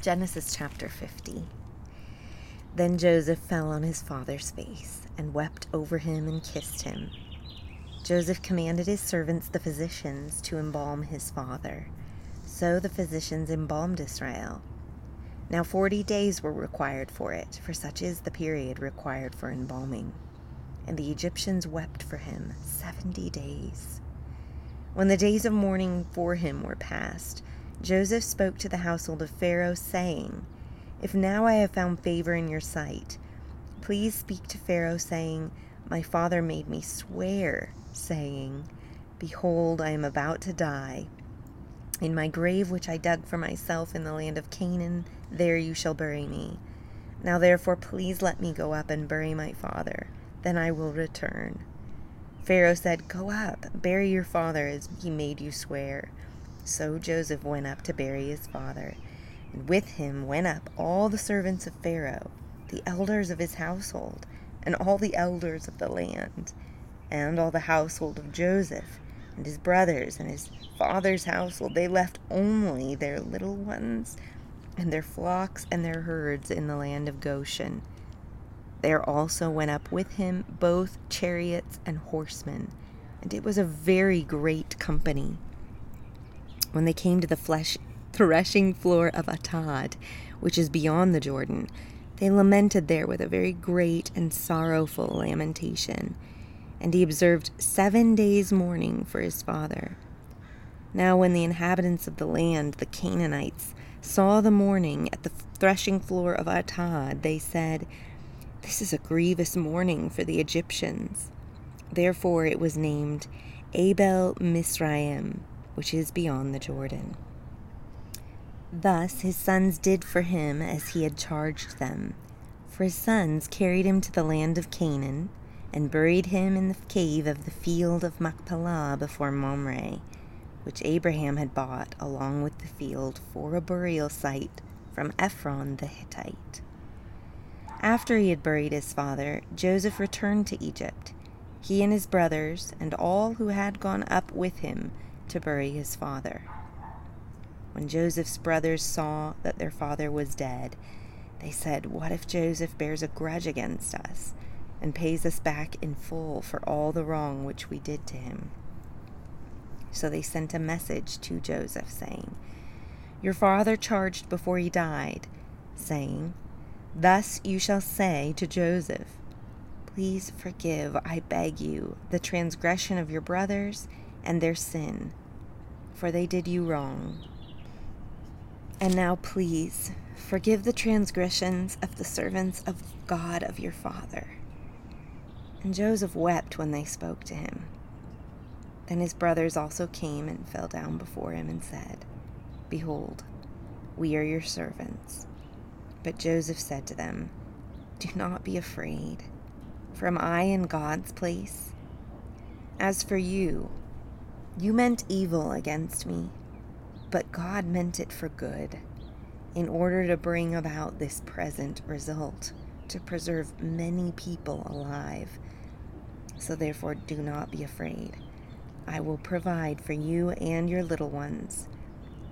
Genesis chapter 50. Then Joseph fell on his father's face and wept over him and kissed him. Joseph commanded his servants, the physicians, to embalm his father. So the physicians embalmed Israel. Now forty days were required for it, for such is the period required for embalming. And the Egyptians wept for him seventy days. When the days of mourning for him were past, Joseph spoke to the household of Pharaoh, saying, If now I have found favor in your sight, please speak to Pharaoh, saying, My father made me swear, saying, Behold, I am about to die. In my grave, which I dug for myself in the land of Canaan, there you shall bury me. Now therefore, please let me go up and bury my father. Then I will return. Pharaoh said, Go up, bury your father as he made you swear. So Joseph went up to bury his father, and with him went up all the servants of Pharaoh, the elders of his household, and all the elders of the land, and all the household of Joseph, and his brothers, and his father's household. They left only their little ones, and their flocks and their herds in the land of Goshen. There also went up with him both chariots and horsemen, and it was a very great company when they came to the flesh, threshing floor of Atad, which is beyond the Jordan, they lamented there with a very great and sorrowful lamentation. And he observed seven days' mourning for his father. Now, when the inhabitants of the land, the Canaanites, saw the mourning at the threshing floor of Atad, they said, This is a grievous mourning for the Egyptians. Therefore it was named Abel Mizraim, which is beyond the Jordan. Thus his sons did for him as he had charged them. For his sons carried him to the land of Canaan, and buried him in the cave of the field of Machpelah before Mamre, which Abraham had bought along with the field for a burial site from Ephron the Hittite. After he had buried his father, Joseph returned to Egypt, he and his brothers, and all who had gone up with him to bury his father. When Joseph's brothers saw that their father was dead, they said, What if Joseph bears a grudge against us and pays us back in full for all the wrong which we did to him? So they sent a message to Joseph, saying, Your father charged before he died, saying, Thus you shall say to Joseph, Please forgive, I beg you, the transgression of your brothers and their sin for they did you wrong. And now, please, forgive the transgressions of the servants of God of your father. And Joseph wept when they spoke to him. Then his brothers also came and fell down before him and said, Behold, we are your servants. But Joseph said to them, Do not be afraid, for am I in God's place? As for you, you meant evil against me, but God meant it for good, in order to bring about this present result, to preserve many people alive. So therefore, do not be afraid. I will provide for you and your little ones.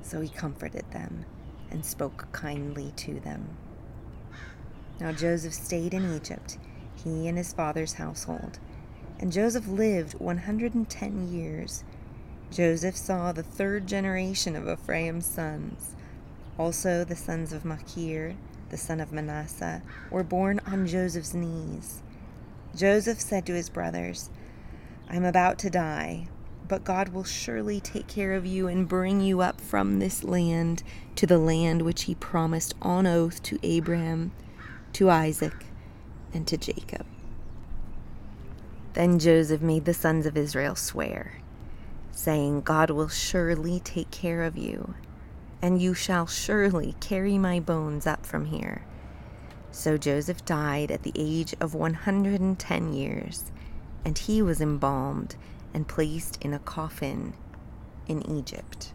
So he comforted them and spoke kindly to them. Now Joseph stayed in Egypt, he and his father's household. And Joseph lived 110 years Joseph saw the third generation of Ephraim's sons. Also, the sons of Machir, the son of Manasseh, were born on Joseph's knees. Joseph said to his brothers, I am about to die, but God will surely take care of you and bring you up from this land to the land which he promised on oath to Abraham, to Isaac, and to Jacob. Then Joseph made the sons of Israel swear saying, God will surely take care of you, and you shall surely carry my bones up from here. So Joseph died at the age of 110 years, and he was embalmed and placed in a coffin in Egypt.